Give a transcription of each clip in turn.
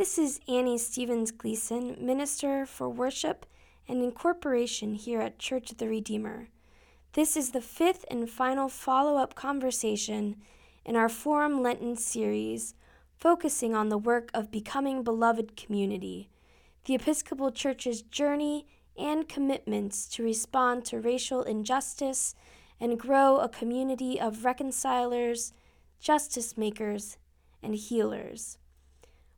This is Annie Stevens Gleason, Minister for Worship and Incorporation here at Church of the Redeemer. This is the fifth and final follow up conversation in our Forum Lenten series, focusing on the work of becoming beloved community, the Episcopal Church's journey and commitments to respond to racial injustice and grow a community of reconcilers, justice makers, and healers.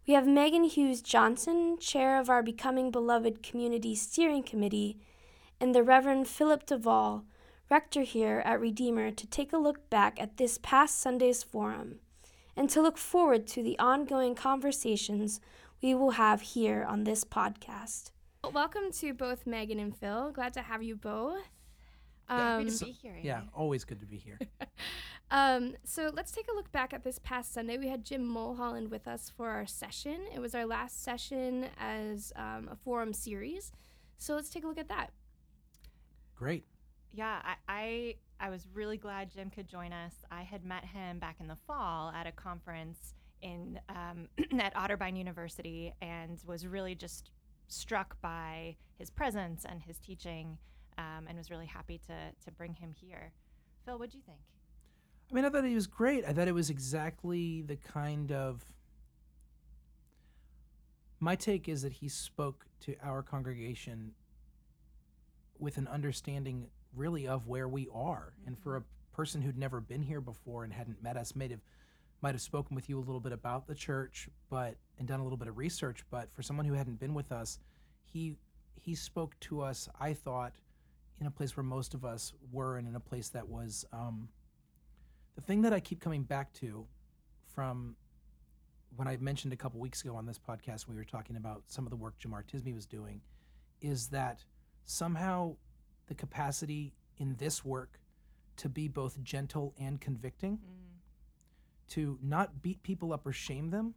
We have Megan Hughes Johnson, chair of our Becoming Beloved Community Steering Committee, and the Reverend Philip Duvall, rector here at Redeemer, to take a look back at this past Sunday's forum and to look forward to the ongoing conversations we will have here on this podcast. Welcome to both Megan and Phil. Glad to have you both. Um, to be here. Yeah, always good to be here. Um, so let's take a look back at this past Sunday. We had Jim Mulholland with us for our session. It was our last session as um, a forum series. So let's take a look at that. Great. Yeah, I, I I was really glad Jim could join us. I had met him back in the fall at a conference in um, at Otterbein University and was really just struck by his presence and his teaching, um, and was really happy to to bring him here. Phil, what do you think? I mean, I thought he was great. I thought it was exactly the kind of. My take is that he spoke to our congregation with an understanding, really, of where we are. And for a person who'd never been here before and hadn't met us, might have might have spoken with you a little bit about the church, but and done a little bit of research. But for someone who hadn't been with us, he he spoke to us. I thought in a place where most of us were, and in a place that was. Um, the thing that I keep coming back to from when I mentioned a couple weeks ago on this podcast, we were talking about some of the work Jemar Tisby was doing, is that somehow the capacity in this work to be both gentle and convicting, mm. to not beat people up or shame them,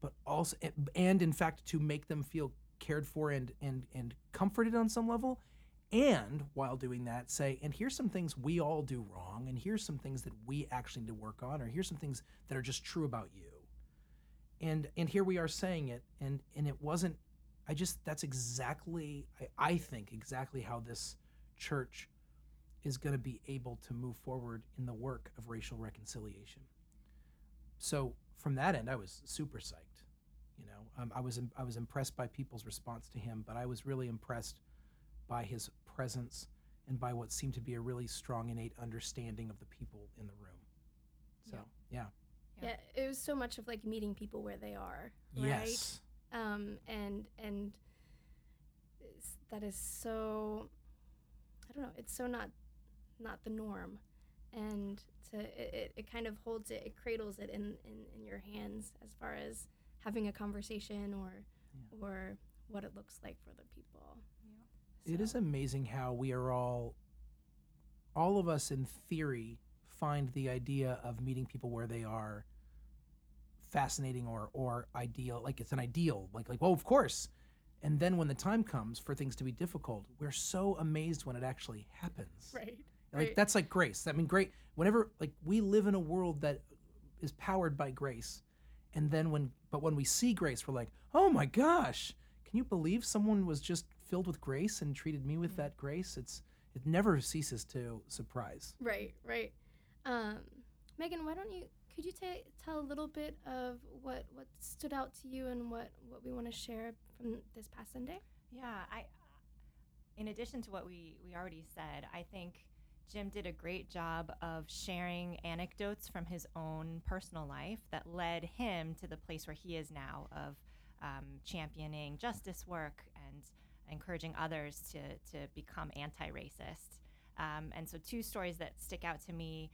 but also, and in fact, to make them feel cared for and and and comforted on some level and while doing that say and here's some things we all do wrong and here's some things that we actually need to work on or here's some things that are just true about you. And and here we are saying it and and it wasn't i just that's exactly i, I think exactly how this church is going to be able to move forward in the work of racial reconciliation. So from that end i was super psyched you know? Um, i was i was impressed by people's response to him but i was really impressed by his presence and by what seemed to be a really strong innate understanding of the people in the room. So, yeah. Yeah, yeah it was so much of like meeting people where they are, right? Yes. Um, and and that is so I don't know, it's so not not the norm. And to it, it kind of holds it, it cradles it in, in, in your hands as far as having a conversation or yeah. or what it looks like for the people. It is amazing how we are all, all of us in theory, find the idea of meeting people where they are fascinating or or ideal. Like it's an ideal. Like like well, of course. And then when the time comes for things to be difficult, we're so amazed when it actually happens. Right. Like right. that's like grace. I mean, great. Whenever like we live in a world that is powered by grace, and then when but when we see grace, we're like, oh my gosh, can you believe someone was just filled with grace and treated me with that grace, it's it never ceases to surprise. Right, right. Um, Megan, why don't you could you t- tell a little bit of what what stood out to you and what what we want to share from this past Sunday? Yeah, I. In addition to what we we already said, I think Jim did a great job of sharing anecdotes from his own personal life that led him to the place where he is now of um, championing justice work and encouraging others to, to become anti-racist. Um, and so two stories that stick out to me,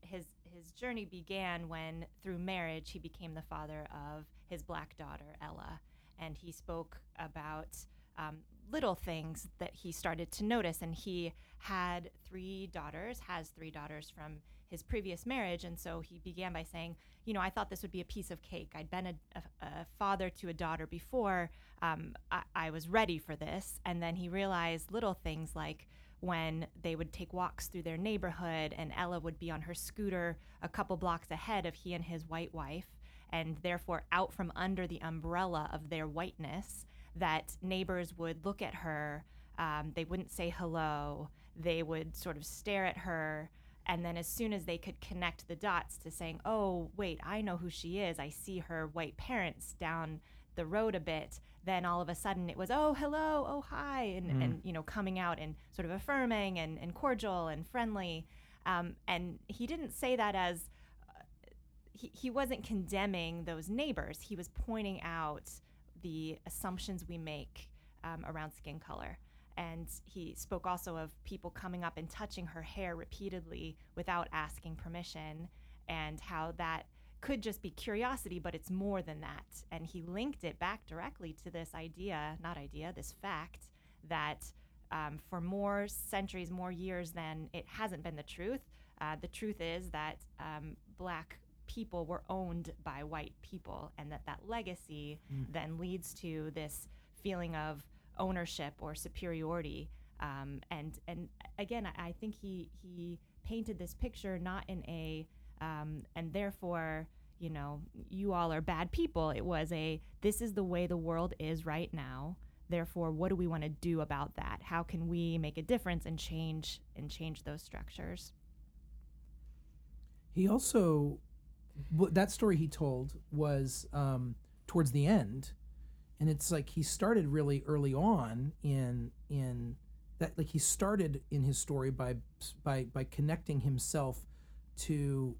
his, his journey began when through marriage, he became the father of his black daughter, Ella. And he spoke about um, little things that he started to notice. And he had three daughters, has three daughters from his previous marriage. And so he began by saying, you know, I thought this would be a piece of cake. I'd been a, a, a father to a daughter before. Um, I, I was ready for this. And then he realized little things like, when they would take walks through their neighborhood and Ella would be on her scooter a couple blocks ahead of he and his white wife and therefore out from under the umbrella of their whiteness, that neighbors would look at her, um, they wouldn't say hello, they would sort of stare at her. And then, as soon as they could connect the dots to saying, oh, wait, I know who she is, I see her white parents down the road a bit, then all of a sudden it was, oh, hello, oh, hi, and, Mm. and you know, coming out and sort of affirming and, and cordial and friendly. Um, and he didn't say that as uh, he, he wasn't condemning those neighbors. He was pointing out the assumptions we make um, around skin color. And he spoke also of people coming up and touching her hair repeatedly without asking permission, and how that could just be curiosity, but it's more than that. And he linked it back directly to this idea, not idea, this fact that um, for more centuries, more years than it hasn't been the truth, uh, the truth is that um, black people were owned by white people, and that that legacy then leads to this feeling of ownership or superiority. Um, and and again, I, think he he painted this picture not in a um, and therefore you know you all are bad people. It was a this is the way the world is right now. Therefore, what do we want to do about that? How can we make a difference and change and change those structures? He also, that story he told was um, towards the end, and it's like he started really early on in in that like he started in his story by by by connecting himself to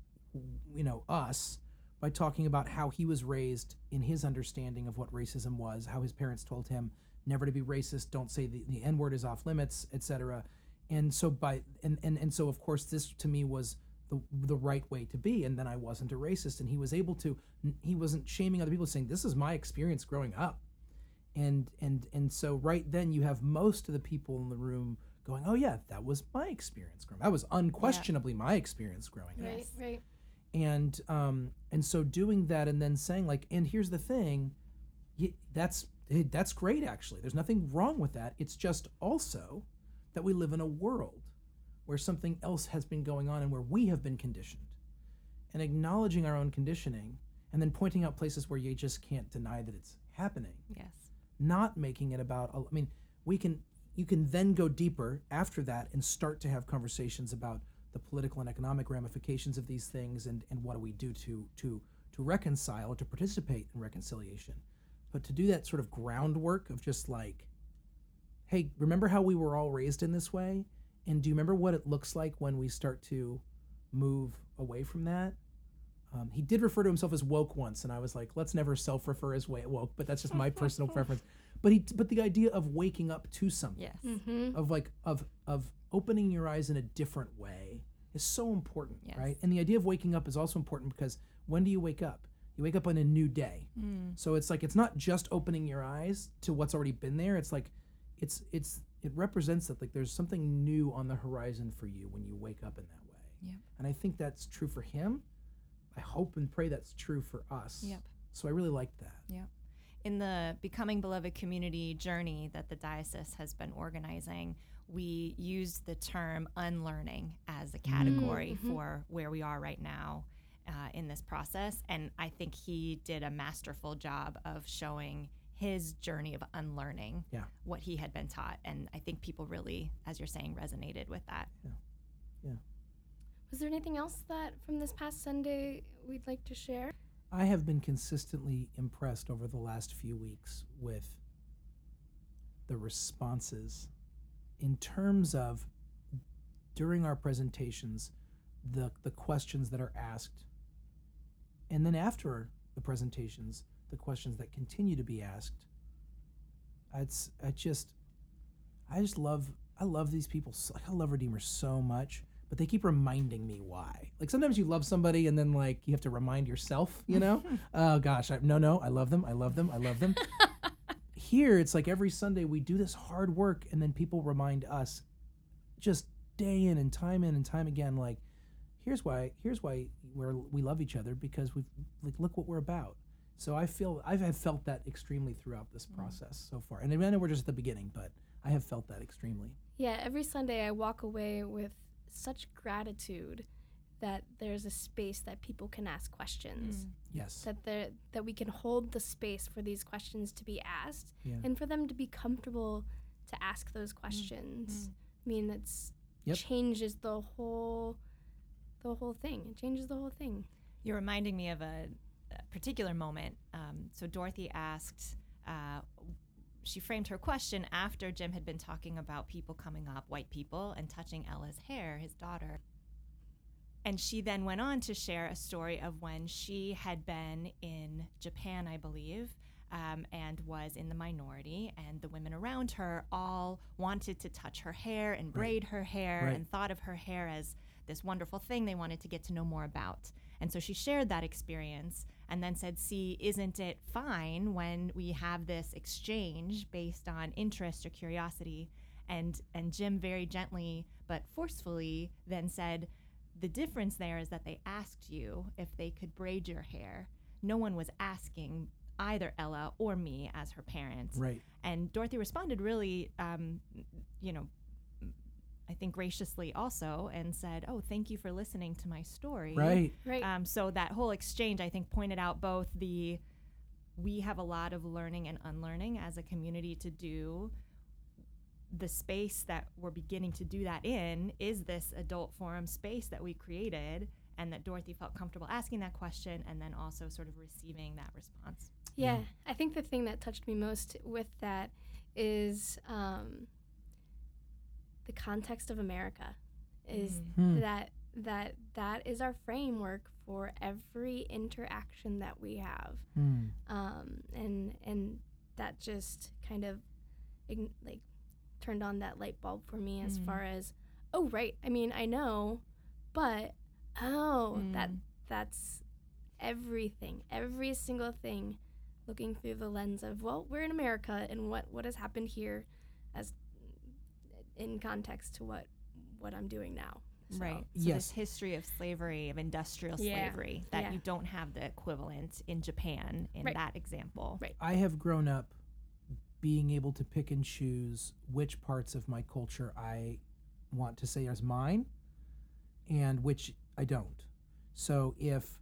you know us by talking about how he was raised in his understanding of what racism was, how his parents told him never to be racist, don't say the, the N word is off limits, etc. And so by and, and and so of course this to me was the the right way to be, and then I wasn't a racist, and he was able to he wasn't shaming other people, saying this is my experience growing up, and and and so right then you have most of the people in the room going, oh yeah, that was my experience growing. That was unquestionably my experience growing up Right, right. and um and so doing that and then saying like and here's the thing y that's that's great actually there's nothing wrong with that it's just also that we live in a world where something else has been going on and where we have been conditioned and acknowledging our own conditioning and then pointing out places where you just can't deny that it's happening Yes. Not making it about i mean we can you can then go deeper after that and start to have conversations about the political and economic ramifications of these things and, and what do we do to to to reconcile to participate in reconciliation. But to do that sort of groundwork of just like hey remember how we were all raised in this way? And do you remember what it looks like when we start to move away from that um, he did refer to himself as woke once, and I was like, let's never self-refer as wa- woke, but that's just my personal preference. But he, but the idea of waking up to something, Yes. Mm-hmm. of like of of opening your eyes in a different way, is so important, Yes. right? And the idea of waking up is also important because when do you wake up? You wake up on a new day. Mm. So it's like it's not just opening your eyes to what's already been there. It's like it's it's it represents that like there's something new on the horizon for you when you wake up in that way. Yep. And I think that's true for him. I hope and pray that's true for us. Yep. So I really like that. Yep. in the Becoming Beloved community journey that the diocese has been organizing, we use the term unlearning as a category Mhm. for where we are right now uh, in this process. And I think he did a masterful job of showing his journey of unlearning Yeah. what he had been taught. And I think people really, as you're saying, resonated with that. Was there anything else that from this past Sunday we'd like to share? I have been consistently impressed over the last few weeks with the responses in terms of during our presentations the the questions that are asked and then after the presentations the questions that continue to be asked it's I just I just love I love these people I love Redeemer so much but they keep reminding me why. Like sometimes you love somebody and then like you have to remind yourself, you know? oh gosh, I, no, no, I love them, I love them, I love them. Here, it's like every Sunday we do this hard work and then people remind us just day in and time in and time again, like, here's why, here's why we're, we love each other because we've, like, look what we're about. So I feel, I've have felt that extremely throughout this mm. process so far. And I know we're just at the beginning, but I have felt that extremely. Yeah, every Sunday I walk away with such gratitude that there's a space that people can ask questions. Mm. Yes. That there that we can hold the space for these questions to be asked Yeah. and for them to be comfortable to ask those questions. Mm. I mean, it's Yep. changes the whole the whole thing. It changes the whole thing. You're reminding me of a, a particular moment. Um, so Dorothy asked, uh, she framed her question after Jim had been talking about people coming up, white people, and touching Ella's hair, his daughter. And she then went on to share a story of when she had been in Japan, I believe, um, and was in the minority, and the women around her all wanted to touch her hair and braid her hair Right. and thought of her hair as this wonderful thing they wanted to get to know more about. And so she shared that experience and then said, See, isn't it fine when we have this exchange based on interest or curiosity? And, and Jim very gently but forcefully then said, The difference there is that they asked you if they could braid your hair. No one was asking either Ella or me as her parents. Right. And Dorothy responded really, um, you know, I think graciously also, and said, "Oh, thank you for listening to my story." Right. Right. Um, so that whole exchange, I think, pointed out both the we have a lot of learning and unlearning as a community to do. The space that we're beginning to do that in is this adult forum space that we created, and that Dorothy felt comfortable asking that question and then also sort of receiving that response. Yeah, I think the thing that touched me most with that is um, the context of America. Is Hmm. that that that is our framework for every interaction that we have, Hmm. um, and and that just kind of ign- like turned on that light bulb for me as Mm. far as oh right, I mean I know, but oh that Mm. that's everything, every single thing, looking through the lens of well, we're in America and what what has happened here, as in context to what what I'm doing now. So, Right. So Yes. this history of slavery, of industrial Yeah. slavery, that Yeah. you don't have the equivalent in Japan in Right. that example. Right. I have grown up being able to pick and choose which parts of my culture I want to say as mine and which I don't. So if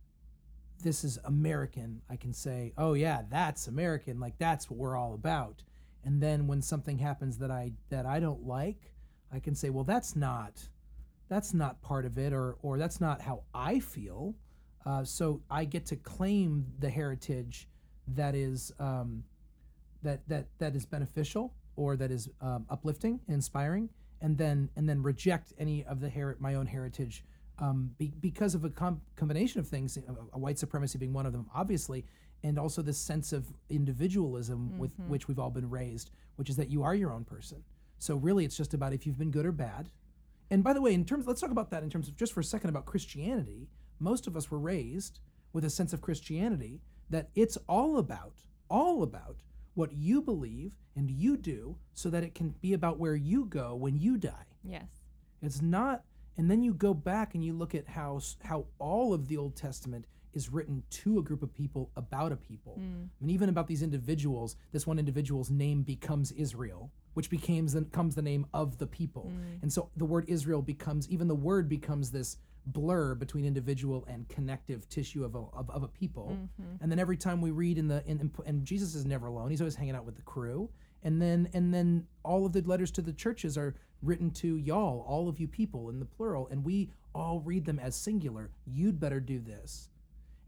this is American, I can say, "Oh yeah, that's American. Like that's what we're all about." And then when something happens that I that I don't like, I can say, "Well, that's not that's not part of it or or that's not how I feel." Uh, so I get to claim the heritage that is um, that that that is beneficial or that is um, uplifting, inspiring, and then and then reject any of the her- my own heritage um, be, because of a com- combination of things, uh, white supremacy being one of them, obviously, and also this sense of individualism with mm-hmm. which we've all been raised, which is that you are your own person. So really, it's just about if you've been good or bad. And by the way, in terms, let's talk about that in terms of just for a second about Christianity. Most of us were raised with a sense of Christianity that it's all about, all about what you believe and you do so that it can be about where you go when you die. Yes. It's not, and then you go back and you look at how how all of the Old Testament is written to a group of people about a people. Hmm. I mean, even about these individuals. This one individual's name becomes Israel, which becomes the, comes the name of the people, hmm. and so the word Israel becomes even the word becomes this blur between individual and connective tissue of a, of, of a people. Mm-hmm. And then every time we read in the in, in, and Jesus is never alone; he's always hanging out with the crew. And then and then all of the letters to the churches are written to y'all, all of you people in the plural, and we all read them as singular. You'd better do this.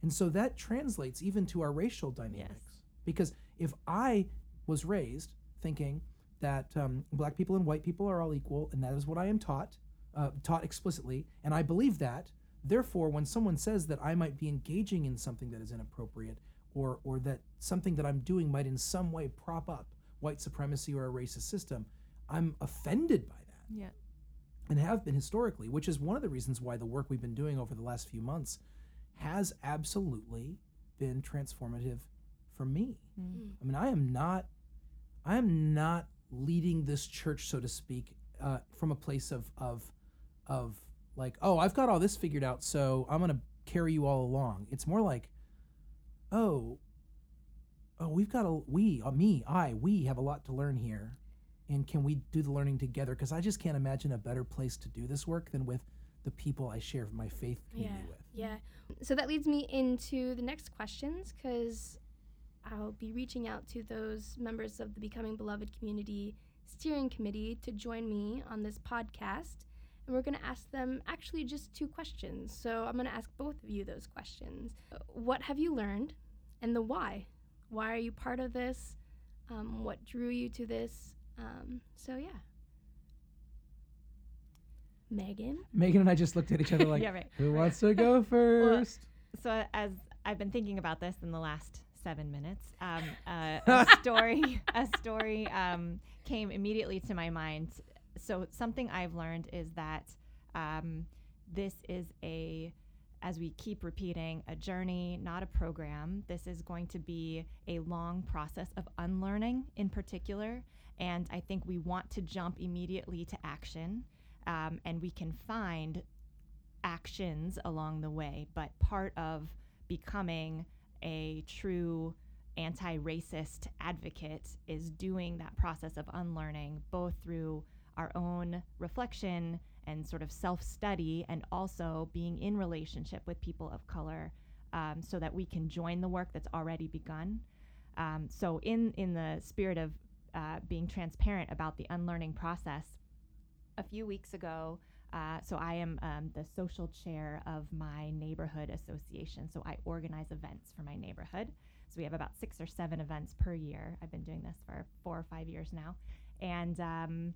And so that translates even to our racial dynamics. Because if I was raised thinking that um, black people and white people are all equal, and that is what I am taught, uh, taught explicitly, and I believe that, therefore, when someone says that I might be engaging in something that is inappropriate, or or that something that I'm doing might in some way prop up white supremacy or a racist system, I'm offended by that Yeah. and have been historically, which is one of the reasons why the work we've been doing over the last few months has absolutely been transformative for me. I mean, I am not, I am not leading this church, so to speak, uh, from a place of of of like, oh, I've got all this figured out, so I'm gonna carry you all along. It's more like, oh, oh, we've got a we, uh, me, I, we have a lot to learn here, and can we do the learning together? Because I just can't imagine a better place to do this work than with the people I share my faith community yeah. with. Yeah. So that leads me into the next questions because I'll be reaching out to those members of the Becoming Beloved Community Steering Committee to join me on this podcast. And we're going to ask them actually just two questions. So I'm going to ask both of you those questions. What have you learned and the why? Why are you part of this? Um, what drew you to this? Um, so, yeah. Megan? Megan and I just looked at each other like, Yeah, right. who wants to go first? So as I've been thinking about this in the last seven minutes, um, uh, a story, a story um, came immediately to my mind. So something I've learned is that um, this is a, as we keep repeating, a journey, not a program. This is going to be a long process of unlearning, in particular. And I think we want to jump immediately to action, um, and we can find actions along the way, but part of becoming a true anti racist advocate is doing that process of unlearning, both through our own reflection and sort of self study, and also being in relationship with people of color um, so that we can join the work that's already begun. Um, so, in, in the spirit of uh, being transparent about the unlearning process, a few weeks ago, uh, so I am um, the social chair of my neighborhood association. So I organize events for my neighborhood. So we have about six or seven events per year. I've been doing this for four or five years now, and um,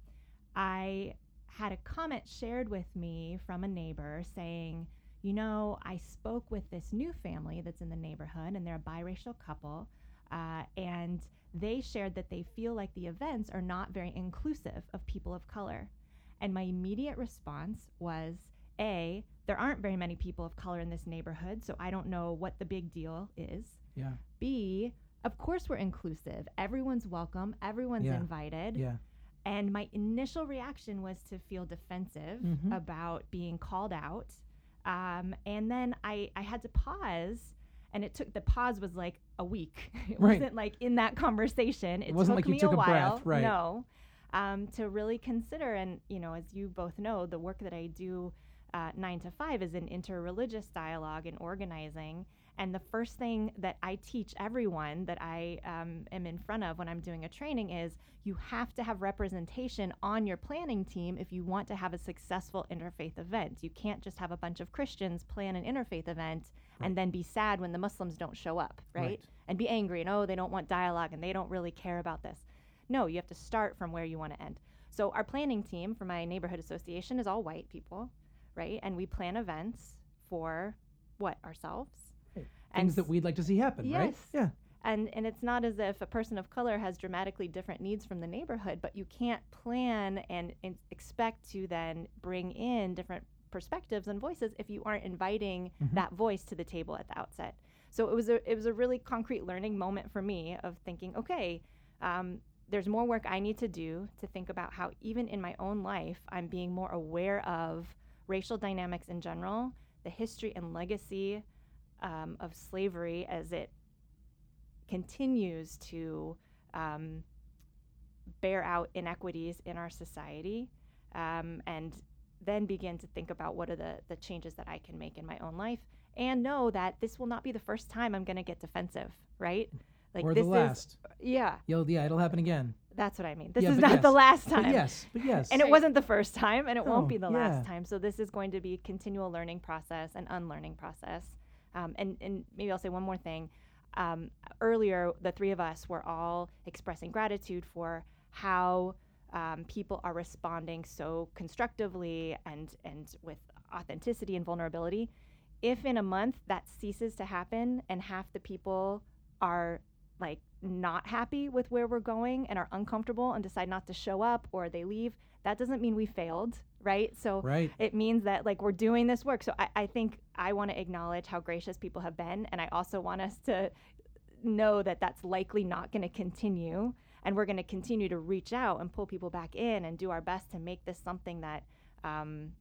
I had a comment shared with me from a neighbor saying, you know, I spoke with this new family that's in the neighborhood, and they're a biracial couple, uh, and they shared that they feel like the events are not very inclusive of people of color. And my immediate response was A, there aren't very many people of color in this neighborhood, so I don't know what the big deal is. Yeah. B, of course we're inclusive. Everyone's welcome, everyone's Yeah. invited. Yeah. And my initial reaction was to feel defensive Mhm. about being called out. Um, and then I, I had to pause. And it took the pause was like a week. It Right. wasn't like in that conversation. It, wasn't took like you me took a a while. breath, right. No, um, to really consider. And you know, as you both know, the work that I do uh, nine to five is in interreligious dialogue and organizing. And the first thing that I teach everyone that I um, am in front of when I'm doing a training is you have to have representation on your planning team if you want to have a successful interfaith event. You can't just have a bunch of Christians plan an interfaith event and then be sad when the Muslims don't show up, right? Right. And be angry and oh, they don't want dialogue and they don't really care about this. No, you have to start from where you want to end. So our planning team for my neighborhood association is all white people, right? And we plan events for what ourselves. Right. And Things that we'd like to see happen, right? Yeah. and and it's not as if a person of color has dramatically different needs from the neighborhood but you can't plan and, and expect to then bring in different perspectives and voices if you aren't inviting Mhm. that voice to the table at the outset so it was a it was a really concrete learning moment for me of thinking okay um, there's more work I need to do to think about how even in my own life I'm being more aware of racial dynamics in general the history and legacy um, of slavery as it continues to um, bear out inequities in our society um, and then begin to think about what are the, the changes that I can make in my own life and know that this will not be the first time I'm going to get defensive, right? Like or this the last. is yeah, You'll, yeah, it'll happen again. that's what I mean. This Yeah, is but not the yes. last But time. yes, but yes. And it wasn't the first time, and it No, won't be the yeah. last time. So this is going to be a continual learning process and unlearning process. Um, and and maybe I'll say one more thing. Um, earlier, the three of us were all expressing gratitude for how um, people are responding so constructively and and with authenticity and vulnerability. If in a month that ceases to happen and half the people are like not happy with where we're going and are uncomfortable and decide not to show up or they leave, that doesn't mean we failed, right? So right. it means that like we're doing this work. So I, I think I want to acknowledge how gracious people have been, and I also want us to know that that's likely not going to continue, and we're going to continue to reach out and pull people back in and do our best to make this something that um,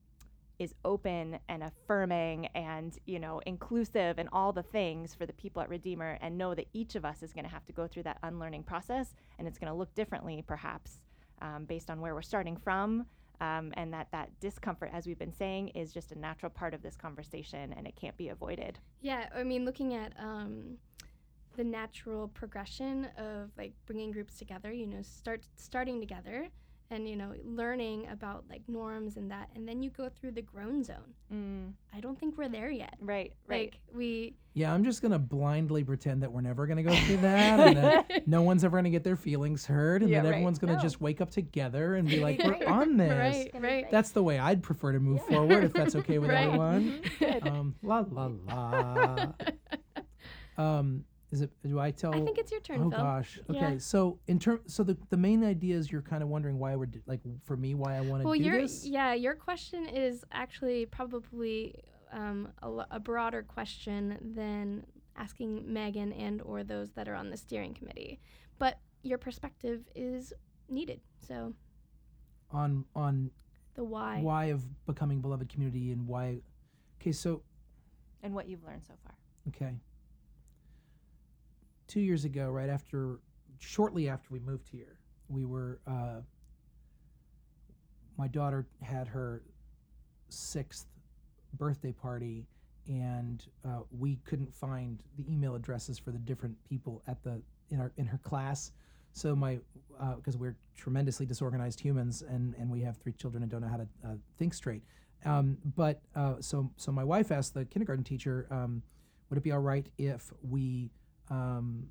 is open and affirming and you know inclusive and all the things for the people at Redeemer, and know that each of us is going to have to go through that unlearning process, and it's going to look differently perhaps um, based on where we're starting from um, and that that discomfort, as we've been saying, is just a natural part of this conversation, and it can't be avoided. Yeah, I mean, looking at um, the natural progression of like bringing groups together, you know, start starting together and you know learning about like norms and that and then you go through the groan zone Mm, i don't think we're there yet right, right. like we Yeah, I'm just gonna blindly pretend that we're never gonna go through that, and that no one's ever gonna get their feelings hurt, and Yeah, that right. everyone's gonna No. just wake up together and be like, "We're on this." right right. That's the way I'd prefer to move forward, if that's okay with Right. everyone. Um, la la la. Um, is it? Do I tell? i think it's your turn Oh phil gosh. Okay. Yeah. So in term, so the the main idea is you're kind of wondering why we're d- like for me why I want to well do your this. yeah your question is actually probably um, a, a broader question than asking megan and or those that are on the steering committee but your perspective is needed so On on the why why of becoming beloved community and why. Okay. So and what you've learned so far. Okay. Two years ago, right after, shortly after we moved here, we were, uh, my daughter had her sixth birthday party, and uh, we couldn't find the email addresses for the different people at the in our in her class. So my because we're tremendously disorganized humans, and and we have three children and don't know how to uh, think straight. Um, but uh, so so my wife asked the kindergarten teacher, um, would it be all right if we um,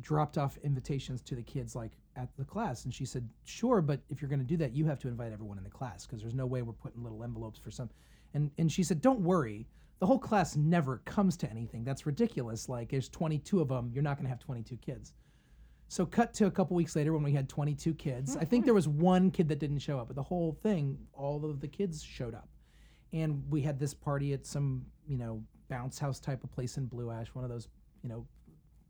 dropped off invitations to the kids like at the class? And she said, sure, but if you're going to do that, you have to invite everyone in the class because there's no way we're putting little envelopes for some. And and she said, don't worry. The whole class never comes to anything. That's ridiculous. Like there's 22 of them. You're not going to have 22 kids. So cut to a couple weeks later when we had 22 kids. I think there was one kid that didn't show up, but the whole thing, all of the kids showed up. And we had this party at some, you know, bounce house type of place in Blue Ash, one of those, you know,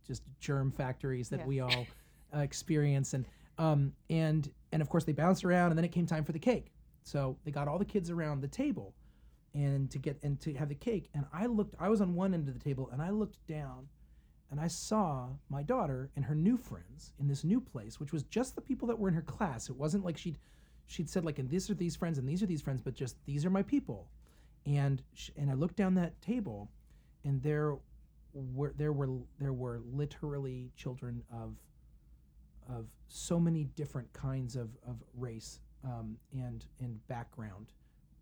just germ factories that Yeah. we all uh, experience. And um, and and of course they bounced around, and then it came time for the cake. So they got all the kids around the table, and to get and to have the cake. And I looked, I was on one end of the table, and I looked down, and I saw my daughter and her new friends in this new place, which was just the people that were in her class. It wasn't like she'd she'd said like, and these are these friends and these are these friends, but just these are my people. And sh- and I looked down that table, and there were there were there were literally children of of so many different kinds of, of race um, and and background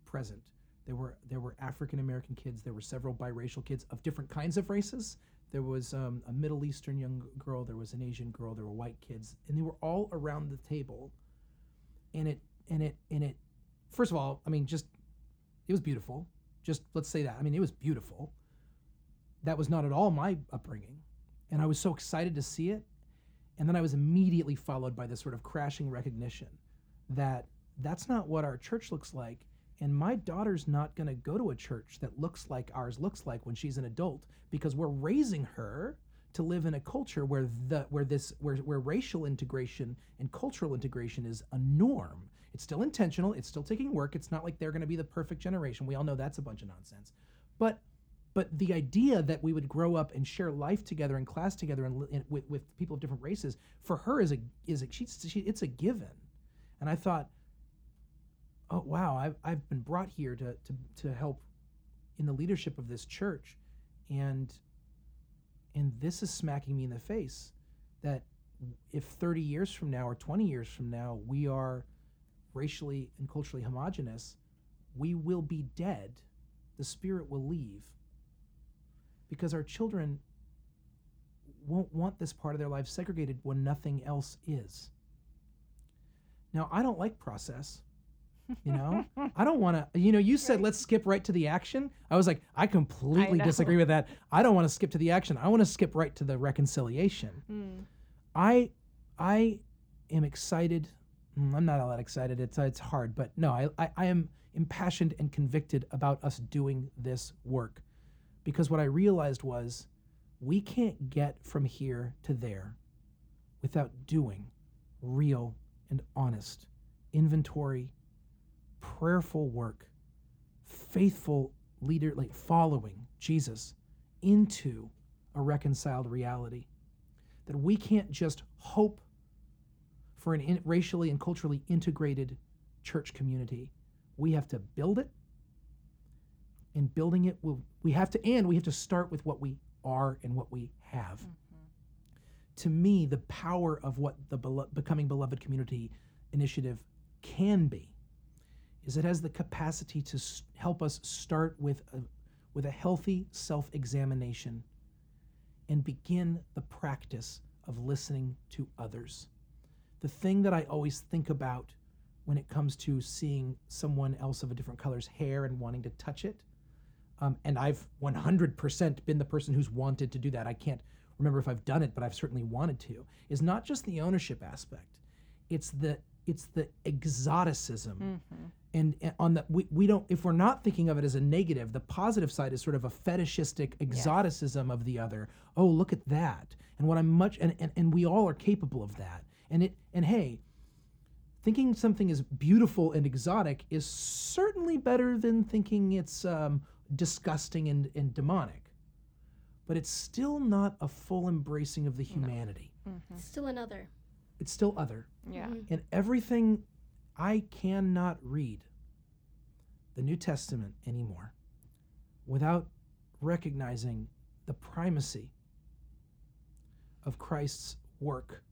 present. There were there were African American kids. There were several biracial kids of different kinds of races. There was um, a Middle Eastern young girl. There was an Asian girl. There were white kids, and they were all around the table. And it and it and it. First of all, I mean, just it was beautiful. Just let's say that. I mean, it was beautiful. That was not at all my upbringing, and I was so excited to see it. And then I was immediately followed by this sort of crashing recognition that that's not what our church looks like. And my daughter's not going to go to a church that looks like ours looks like when she's an adult because we're raising her to live in a culture where the where this where, where racial integration and cultural integration is a norm. It's still intentional, it's still taking work. It's not like they're going to be the perfect generation. We all know that's a bunch of nonsense. But but the idea that we would grow up and share life together and class together and, and with, with people of different races for her is a is a she's, she, it's a given. And i thought oh wow I've, I've been brought here to, to to help in the leadership of this church. And and this is smacking me in the face that if 30 years from now or 20 years from now we are racially and culturally homogenous we will be dead. The spirit will leave because our children won't want this part of their life segregated when nothing else is. Now, I don't like process. You know, I don't want to. You know, you said let's skip right to the action. I was like, I completely know. disagree with that. I don't want to skip to the action. I want to skip right to the reconciliation. Mm. I, I am excited. mm, I'm not all that excited. It's it's hard, but no, I, I I am impassioned and convicted about us doing this work, because what I realized was, we can't get from here to there, without doing, real and honest, inventory, prayerful work, faithful leader like following Jesus into a reconciled reality that we can't just hope for an in, racially and culturally integrated church community, we have to build it. And building it will we have to and we have to start with what we are and what we have. Mm-hmm. To me, the power of what the Belo- Becoming Beloved Community initiative can be is it has the capacity to s- help us start with a, with a healthy self-examination and begin the practice of listening to others. The thing that I always think about when it comes to seeing someone else of a different color's hair and wanting to touch it, um, and I've 100% been the person who's wanted to do that. I can't remember if I've done it, but I've certainly wanted to. Is not just the ownership aspect; it's the it's the exoticism Mm-hmm. and, and on the we, we don't if we're not thinking of it as a negative the positive side is sort of a fetishistic exoticism of the other oh look at that and what i'm much and, and and we all are capable of that and it and hey thinking something is beautiful and exotic is certainly better than thinking it's um, disgusting and, and demonic but it's still not a full embracing of the humanity Mm-hmm. Still another. it's still other Yeah. Mhm. and everything I cannot read the New Testament anymore without recognizing the primacy of Christ's work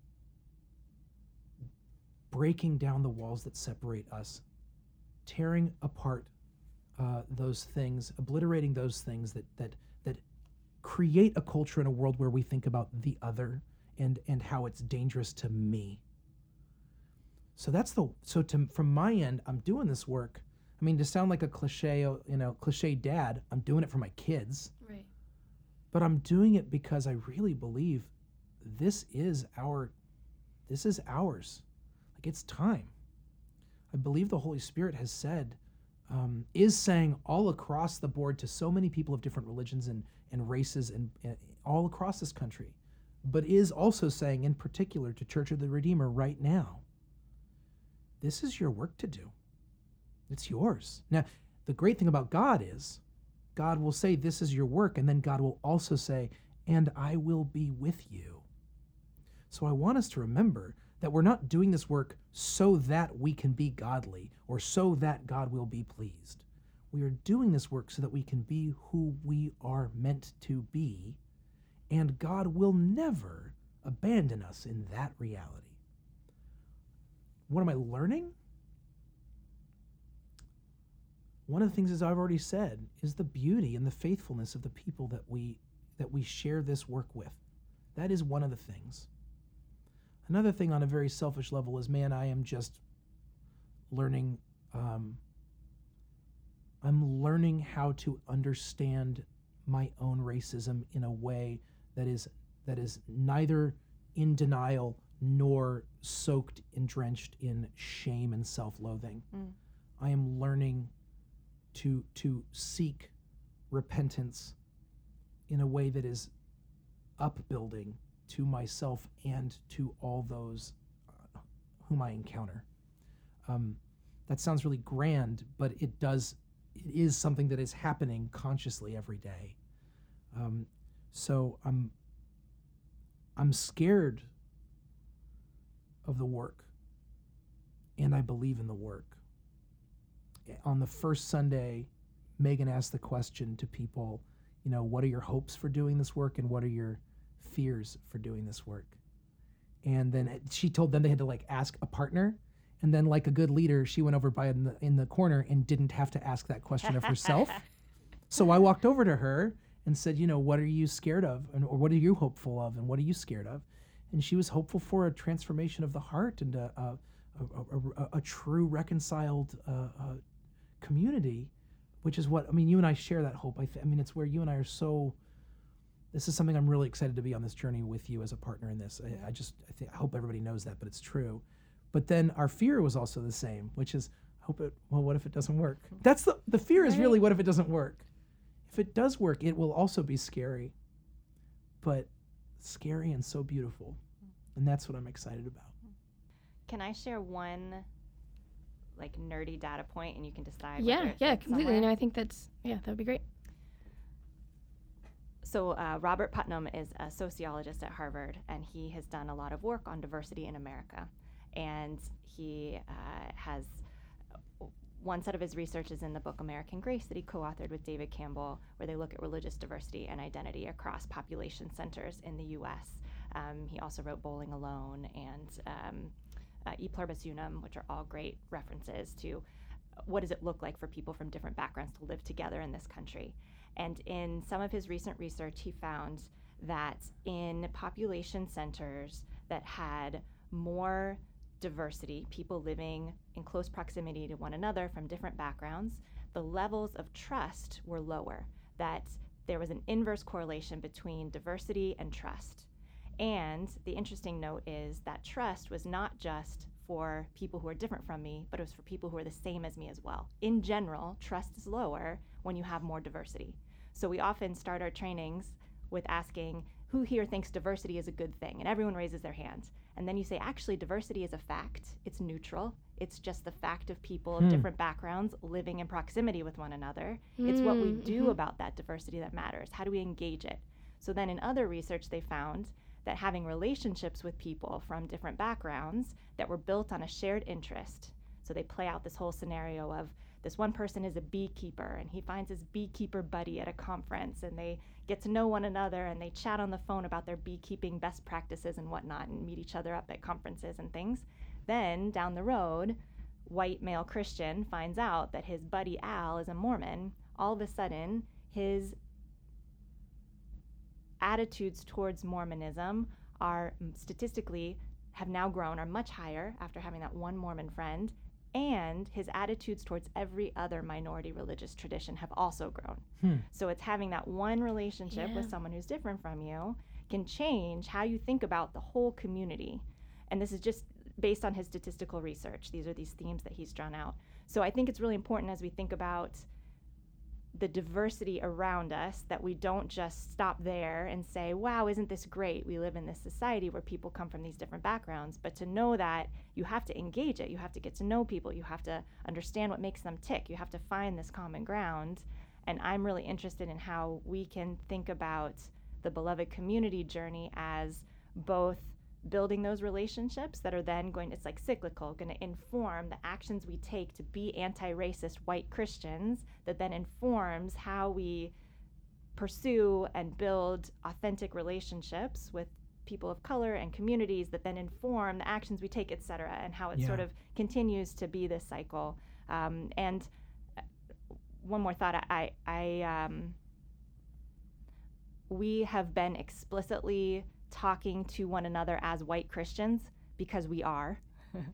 breaking down the walls that separate us, tearing apart uh, those things, obliterating those things that that that create a culture in a world where we think about the other and and how it's dangerous to me. So that's the so to from my end, I'm doing this work. I mean, to sound like a cliche, you know, cliche dad, I'm doing it for my kids, Right. but I'm doing it because I really believe this is our this is ours. Like it's time. I believe the Holy Spirit has said, um, is saying all across the board to so many people of different religions and, and races and, and all across this country, but is also saying in particular to Church of the Redeemer right now, this is your work to do. It's yours. Now, the great thing about God is God will say, This is your work, and then God will also say, And I will be with you. So I want us to remember that we're not doing this work so that we can be godly or so that God will be pleased. We are doing this work so that we can be who we are meant to be, and God will never abandon us in that reality. What am I learning? One of the things, as I've already said, is the beauty and the faithfulness of the people that we that we share this work with. That is one of the things. Another thing on a very selfish level is, man, I am just learning. Um, I'm learning how to understand my own racism in a way that is that is neither in denial nor soaked and drenched in shame and self-loathing. Mm. I am learning to to seek repentance in a way that is upbuilding to myself and to all those uh, whom I encounter. Um, that sounds really grand, but it does. It is something that is happening consciously every day. Um, so I'm. I'm scared of the work, and I believe in the work. On the first Sunday, Megan asked the question to people, you know, what are your hopes for doing this work, and what are your fears for doing this work? And then it- she told them they had to like ask a partner, and then like a good leader, she went over by in the in the corner and didn't have to ask that question of herself. so I walked over to her and said, you know, what are you scared of, and or what are you hopeful of, and what are you scared of? And she was hopeful for a transformation of the heart and a a, a, a, a, a true reconciled uh, uh, community, which is what I mean. You and I share that hope. I, th- I mean, it's where you and I are so. This is something I'm really excited to be on this journey with you as a partner in this. I, I just I, think, I hope everybody knows that, but it's true. But then our fear was also the same, which is I hope it. Well, what if it doesn't work? That's the the fear is really what if it doesn't work. If it does work, it will also be scary, but scary and so beautiful, and that's what I'm excited about. Can I share one like nerdy data point and you can decide? Yeah, yeah, completely. somewhere? No, I think that's yeah, that would be great. So, uh, Robert Putnam is a sociologist at Harvard, and he has done a lot of work on diversity in America. And he uh, has one set of his research is in the book American Grace that he co authored with David Campbell, where they look at religious diversity and identity across population centers in the US. Um, he also wrote Bowling Alone and um, uh, E Pluribus Unum, which are all great references to what does it look like for people from different backgrounds to live together in this country. And in some of his recent research, he found that in population centers that had more diversity, people living in close proximity to one another from different backgrounds, the levels of trust were lower, that there was an inverse correlation between diversity and trust. And the interesting note is that trust was not just for people who are different from me, but it was for people who are the same as me as well. In general, trust is lower when you have more diversity. So we often start our trainings with asking, who here thinks diversity is a good thing? And everyone raises their hand. And then you say, actually, diversity is a fact. It's neutral. It's just the fact of people of Hmm. different backgrounds living in proximity with one another. It's what we Mm, do mhm. about that diversity that matters. How do we engage it? So then in other research, they found that having relationships with people from different backgrounds that were built on a shared interest. So they play out this whole scenario of this one person is a beekeeper and he finds his beekeeper buddy at a conference and they get to know one another and they chat on the phone about their beekeeping best practices and whatnot and meet each other up at conferences and things. Then down the road, white male Christian finds out that his buddy Al is a Mormon. All of a sudden, his attitudes towards Mormonism are statistically have now grown, are much higher after having that one Mormon friend, and his attitudes towards every other minority religious tradition have also grown. Hmm. So it's having that one relationship with someone who's different from you can change how you think about the whole community. And this is just based on his statistical research. These are these themes that he's drawn out. So I think it's really important as we think about the diversity around us that we don't just stop there and say, wow, isn't this great? We live in this society where people come from these different backgrounds. But to know that you have to engage it, you have to get to know people, you have to understand what makes them tick, you have to find this common ground. And I'm really interested in how we can think about the beloved community journey as both building those relationships that are then going it's like cyclical going to inform the actions we take to be anti-racist white christians that then informs how we pursue and build authentic relationships with people of color and communities that then inform the actions we take et cetera and how it Yeah. sort of continues to be this cycle um, and uh, one more thought i i um, we have been explicitly talking to one another as white Christians because we are. um,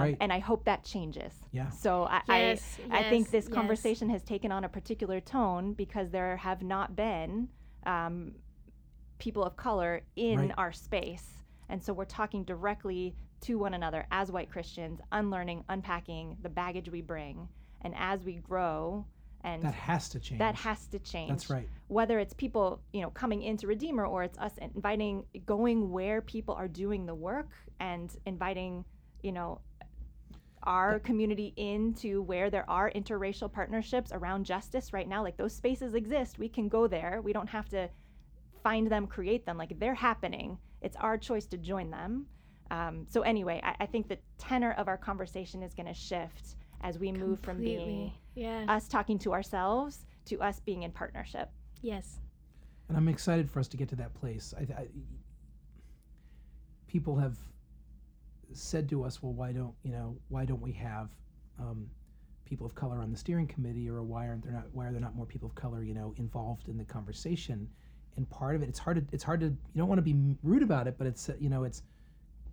Right. And I hope that changes. Yeah. So I, Yes, I, I think this yes. conversation has taken on a particular tone because there have not been um, people of color in Right. our space. And so we're talking directly to one another as white Christians, unlearning, unpacking the baggage we bring. And as we grow, and That has to change. that has to change That's right. whether it's people you know coming into redeemer or it's us inviting going where people are doing the work and inviting you know our community into where there are interracial partnerships around justice right now like those spaces exist we can go there we don't have to find them create them like they're happening it's our choice to join them um, so anyway I, I think the tenor of our conversation is going to shift as we move from being Completely. Yeah. us talking to ourselves to us being in partnership. yes. and I'm excited for us to get to that place. I, I, people have said to us, "Well, why don't you know? Why don't we have um, people of color on the steering committee, or why aren't there not? Why are there not more people of color, you know, involved in the conversation?" And part of it, it's hard to, it's hard to, you don't want to be rude about it, but it's, uh, you know, it's,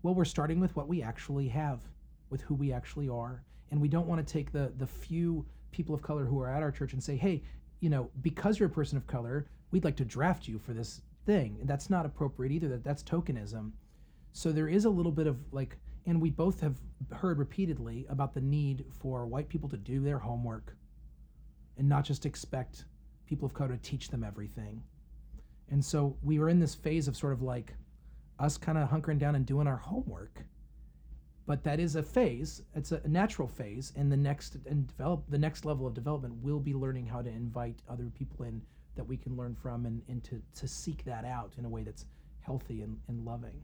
well, we're starting with what we actually have, with who we actually are, and we don't want to take the the few people of color who are at our church and say, hey, you know, because you're a person of color, we'd like to draft you for this thing. And that's not appropriate either. That that's tokenism. So there is a little bit of like, and we both have heard repeatedly about the need for white people to do their homework, and not just expect people of color to teach them everything. And so we were in this phase of sort of like us kind of hunkering down and doing our homework but that is a phase it's a natural phase and the next and develop the next level of development will be learning how to invite other people in that we can learn from and, and to, to seek that out in a way that's healthy and, and loving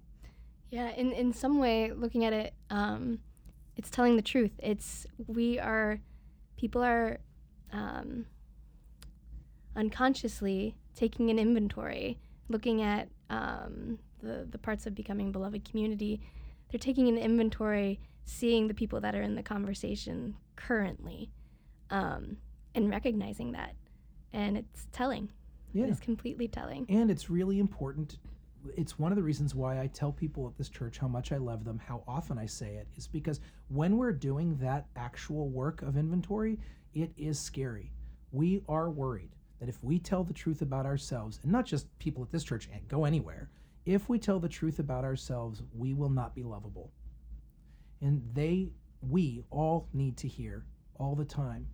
Yeah, in, in some way, looking at it, um, it's telling the truth. It's we are people are um, unconsciously taking an inventory, looking at um, the, the parts of becoming beloved community. They're taking an inventory, seeing the people that are in the conversation currently, um, and recognizing that. And it's telling. Yeah. It's completely telling. And it's really important. It's one of the reasons why I tell people at this church how much I love them, how often I say it, is because when we're doing that actual work of inventory, it is scary. We are worried that if we tell the truth about ourselves, and not just people at this church, and go anywhere, if we tell the truth about ourselves, we will not be lovable. And they, we all need to hear all the time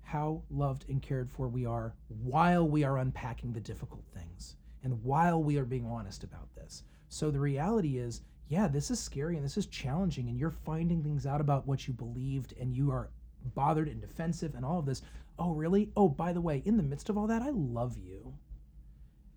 how loved and cared for we are while we are unpacking the difficult things and while we are being honest about this. So the reality is, yeah, this is scary and this is challenging, and you're finding things out about what you believed, and you are bothered and defensive and all of this. Oh, really? Oh, by the way, in the midst of all that, I love you.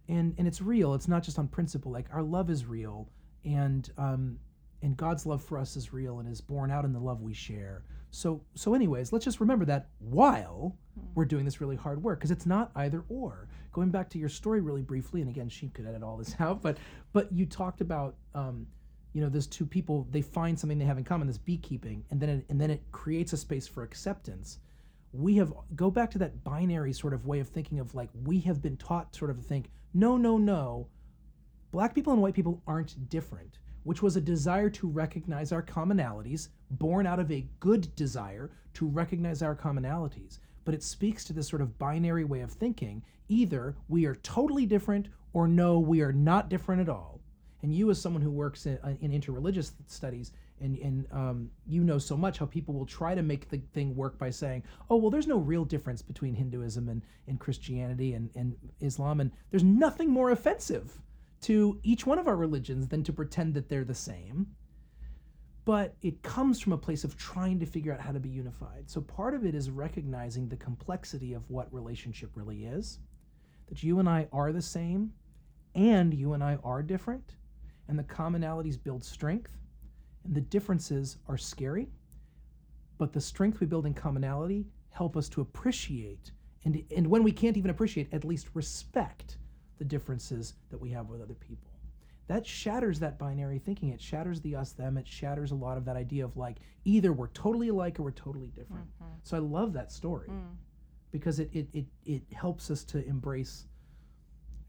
And and it's real. It's not just on principle. Like our love is real, and um, and God's love for us is real and is borne out in the love we share. So so anyways, let's just remember that while we're doing this really hard work because it's not either or. Going back to your story really briefly, and again, she could edit all this out, but but you talked about um, you know, those two people they find something they have in common, this beekeeping, and then it, and then it creates a space for acceptance. We have go back to that binary sort of way of thinking of like we have been taught sort of to think no no no, black people and white people aren't different which was a desire to recognize our commonalities, born out of a good desire to recognize our commonalities. But it speaks to this sort of binary way of thinking either we are totally different or no, we are not different at all. And you, as someone who works in, uh, in interreligious studies, and, and um, you know so much how people will try to make the thing work by saying, oh, well, there's no real difference between Hinduism and, and Christianity and, and Islam, and there's nothing more offensive to each one of our religions than to pretend that they're the same. But it comes from a place of trying to figure out how to be unified. So part of it is recognizing the complexity of what relationship really is, that you and I are the same, and you and I are different, and the commonalities build strength, and the differences are scary, but the strength we build in commonality help us to appreciate, and, and when we can't even appreciate, at least respect the differences that we have with other people. That shatters that binary thinking. It shatters the us them. It shatters a lot of that idea of like either we're totally alike or we're totally different. Mm-hmm. So I love that story Mm. because it, it, it, it helps us to embrace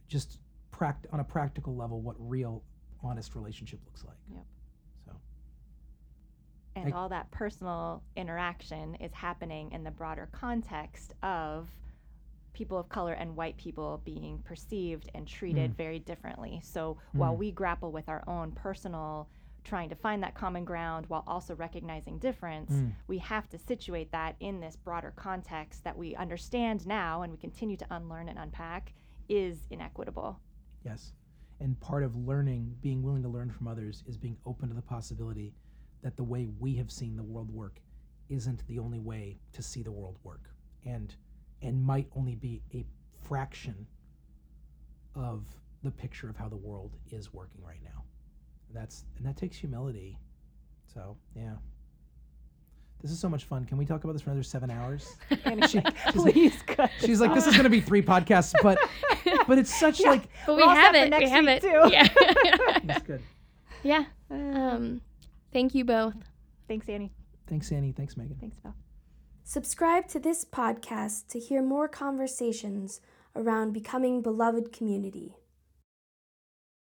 just pract- on a practical level what real honest relationship looks like. Yep. And all that personal interaction is happening in the broader context of people of color and white people being perceived and treated Mm. very differently. So while Mm. we grapple with our own personal trying to find that common ground while also recognizing difference, Mm. we have to situate that in this broader context that we understand now and we continue to unlearn and unpack is inequitable. Yes. And part of learning, being willing to learn from others, is being open to the possibility that the way we have seen the world work isn't the only way to see the world work. And and might only be a fraction of the picture of how the world is working right now. And that's and that takes humility. So yeah. This is so much fun. Can we talk about this for another seven hours? She- she's like- please, cut this She's like, this is gonna be three podcasts, but but it's such Yeah. like But we have it. next we have it. too. Yeah. that's good. yeah. Um, thank you both. Thanks, Annie. Thanks, Annie. Thanks, Megan. Thanks, Belle. Subscribe to this podcast to hear more conversations around becoming beloved community.